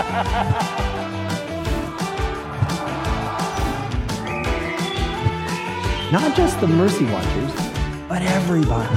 Not just the mercy watchers, but everybody.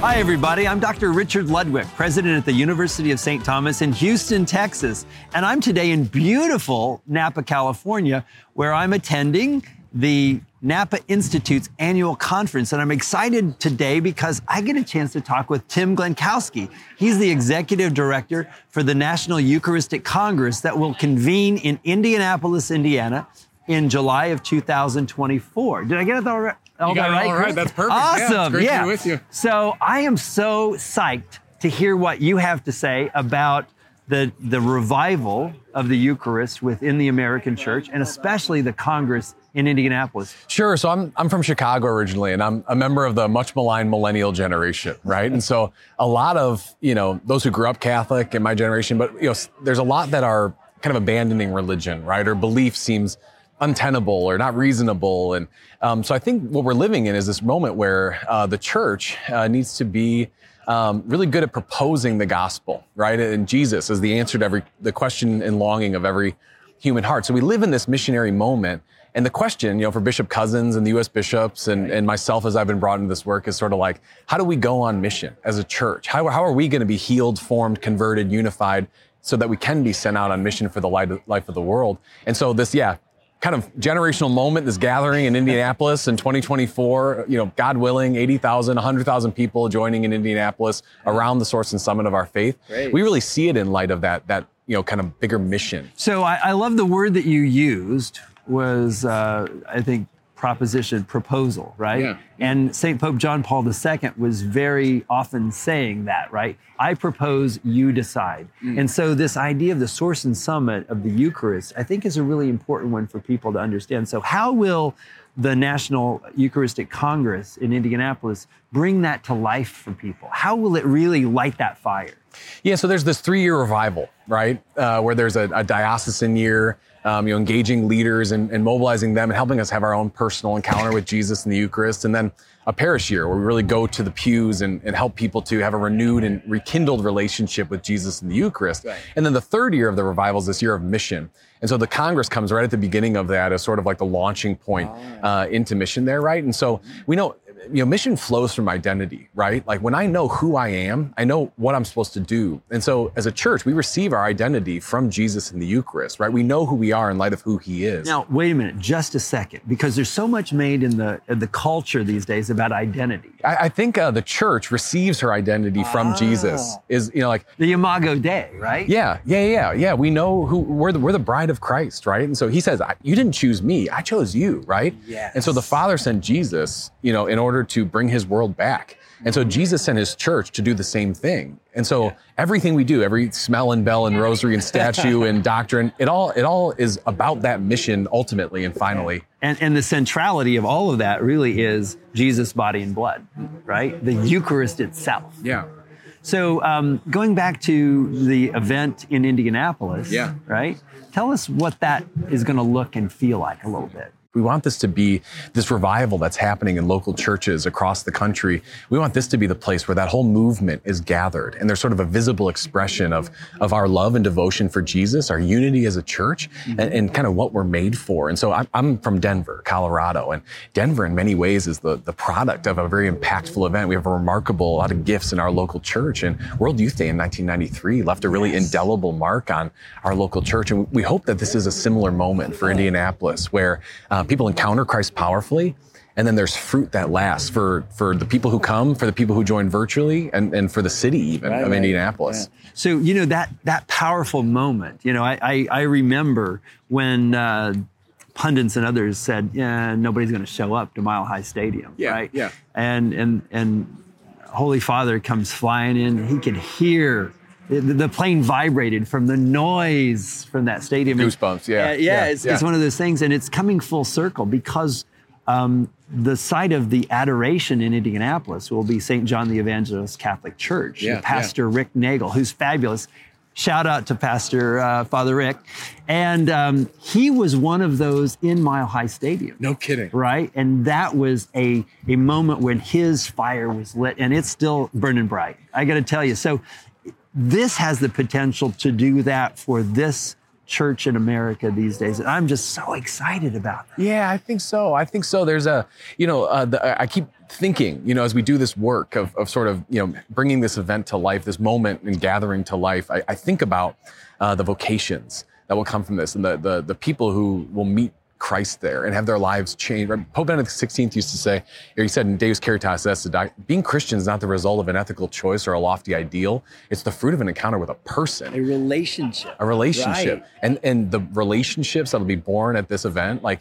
Hi, everybody. I'm Dr. Richard Ludwick, president at the University of St. Thomas in Houston, Texas. And I'm today in beautiful Napa, California, where I'm attending the Napa Institute's annual conference. And I'm excited today because I get a chance to talk with Tim Glemkowski. He's the executive director for the National Eucharistic Congress that will convene in Indianapolis, Indiana in July of 2024. Did I get it all right? All, that right, all right. That's perfect. Awesome. Yeah, yeah. with you. So I am so psyched to hear what you have to say about the, the revival of the Eucharist within the American church and especially the Congress in Indianapolis. Sure. So I'm, I'm from Chicago originally, and I'm a member of the much maligned millennial generation, right? and so a lot of, you know, those who grew up Catholic in my generation, but, you know, there's a lot that are kind of abandoning religion, right? Or belief seems untenable or not reasonable. And um, so I think what we're living in is this moment where uh, the church uh, needs to be um, really good at proposing the gospel, right? And Jesus is the answer to every the question and longing of every human heart. So we live in this missionary moment. And the question, you know, for Bishop Cozzens and the U.S. bishops and, and myself as I've been brought into this work is sort of like, how do we go on mission as a church? How, how are we going to be healed, formed, converted, unified so that we can be sent out on mission for the light, life of the world? And so this, yeah, kind of generational moment, this gathering in Indianapolis in 2024, you know, God willing, 80,000, 100,000 people joining in Indianapolis around the source and summit of our faith. Great. We really see it in light of that, that, you know, kind of bigger mission. So I, I love the word that you used was, uh, I think, proposition, proposal, right? Yeah. And St. Pope John Paul II was very often saying that, right? I propose, you decide. Mm. And so this idea of the source and summit of the Eucharist, I think is a really important one for people to understand. So how will the National Eucharistic Congress in Indianapolis bring that to life for people? How will it really light that fire? Yeah, so there's this three-year revival, right? Uh, where there's a, a diocesan year, um, you know, engaging leaders and, and, mobilizing them and helping us have our own personal encounter with Jesus and the Eucharist. And then a parish year where we really go to the pews and, and help people to have a renewed and rekindled relationship with Jesus and the Eucharist. Right. And then the third year of the revival is this year of mission. And so the Congress comes right at the beginning of that as sort of like the launching point oh. uh, into mission there, right? And so we know you know, mission flows from identity, right? Like when I know who I am, I know what I'm supposed to do. And so as a church, we receive our identity from Jesus in the Eucharist, right? We know who we are in light of who he is. Now, wait a minute, just a second, because there's so much made in the in the culture these days about identity. I, I think uh, the church receives her identity from Jesus. Is you know like the Imago Dei, right? Yeah, yeah, yeah, yeah. We know who we're the, we're the bride of Christ, right? And so he says, "You didn't choose me; I chose you," right? Yes. And so the Father sent Jesus, you know, in order to bring his world back. And so Jesus sent his church to do the same thing. And so yeah. everything we do, every smell and bell and rosary and statue and doctrine, it all it all is about that mission ultimately and finally. And, and the centrality of all of that really is Jesus' body and blood, right? The Eucharist itself. Yeah. So um, going back to the event in Indianapolis, yeah. right? Tell us what that is going to look and feel like a little bit. We want this to be this revival that's happening in local churches across the country. We want this to be the place where that whole movement is gathered and there's sort of a visible expression of, of our love and devotion for Jesus, our unity as a church, mm-hmm. and, and, kind of what we're made for. And so I'm, I'm, from Denver, Colorado, and Denver in many ways is the, the product of a very impactful event. We have a remarkable lot of gifts in our local church, and World Youth Day in 1993 left a really yes. indelible mark on our local church. And we hope that this is a similar moment for Indianapolis where uh, people encounter Christ powerfully. And then there's fruit that lasts for, for the people who come, for the people who join virtually, and, and for the city even right, of right. Indianapolis. Yeah. So, you know, that, that powerful moment, you know, I, I, I remember when uh, pundits and others said, yeah, nobody's going to show up to Mile High Stadium, yeah, right? Yeah. And, and, and Holy Father comes flying in. He can hear the plane vibrated from the noise from that stadium. Goosebumps, yeah. yeah, yeah, it's, yeah. it's, one of those things, and it's coming full circle because um, the site of the adoration in Indianapolis will be St. John the Evangelist Catholic Church. Yeah, Pastor. Rick Nagel, who's fabulous, Shout out to Pastor uh, Father Rick. And um, he was one of those in Mile High Stadium. No kidding. Right? And that was a, a moment when his fire was lit and it's still burning bright. I got to tell you. So this has the potential to do that for this church in America these days. And I'm just so excited about that. Yeah, I think so. I think so. There's a, you know, uh, the, I keep thinking, you know, as we do this work of, of sort of, you know, bringing this event to life, this moment and gathering to life, I, I think about uh, the vocations that will come from this and the, the, the people who will meet Christ there and have their lives changed. Pope Benedict XVI used to say, or he said in Deus Caritas Est, being Christian is not the result of an ethical choice or a lofty ideal. It's the fruit of an encounter with a person. A relationship. A relationship. Right. And, and the relationships that'll be born at this event, like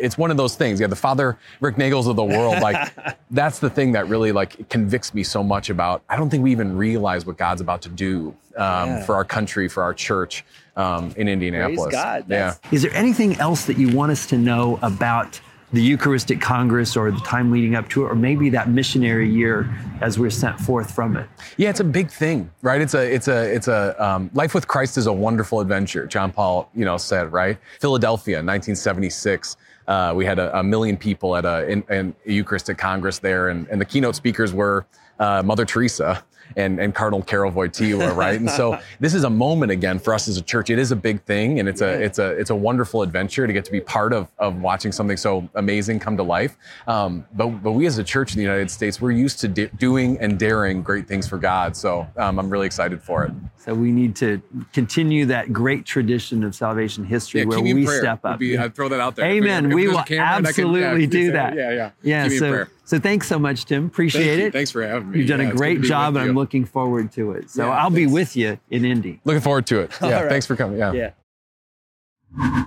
it's one of those things. Yeah, the Father Rick Nagels of the world, like that's the thing that really like convicts me so much about. I don't think we even realize what God's about to do um, yeah. for our country, for our church um, in Indianapolis. Praise God. Yeah. Is there anything else that you want us to know about? The Eucharistic Congress or the time leading up to it, or maybe that missionary year as we're sent forth from it. Yeah, it's a big thing, right? It's a, it's a, it's a um, life with Christ is a wonderful adventure. John Paul, you know, said right. Philadelphia, 1976. Uh, we had a, a, million people at a, in, in a Eucharistic Congress there, and, and the keynote speakers were uh, Mother Teresa and, and Cardinal Karol Wojtyla, right? and so this is a moment again for us as a church. It is a big thing, and it's a it's a it's a wonderful adventure to get to be part of of watching something so amazing come to life. Um, but but we as a church in the United States, we're used to doing and daring great things for God. So um, I'm really excited for it. So we need to continue that great tradition of salvation history yeah, where we step up. Be, I'd throw that out there. Amen. If, if we will absolutely can, yeah, do that. Yeah, yeah. Yeah. so so thanks so much, Tim. Appreciate Thank it. Thanks for having me. You've done yeah, a great job, and I'm looking forward to it. So yeah, I'll thanks. be with you in Indy. Looking forward to it. Yeah. Right. Thanks for coming. Yeah. Yeah.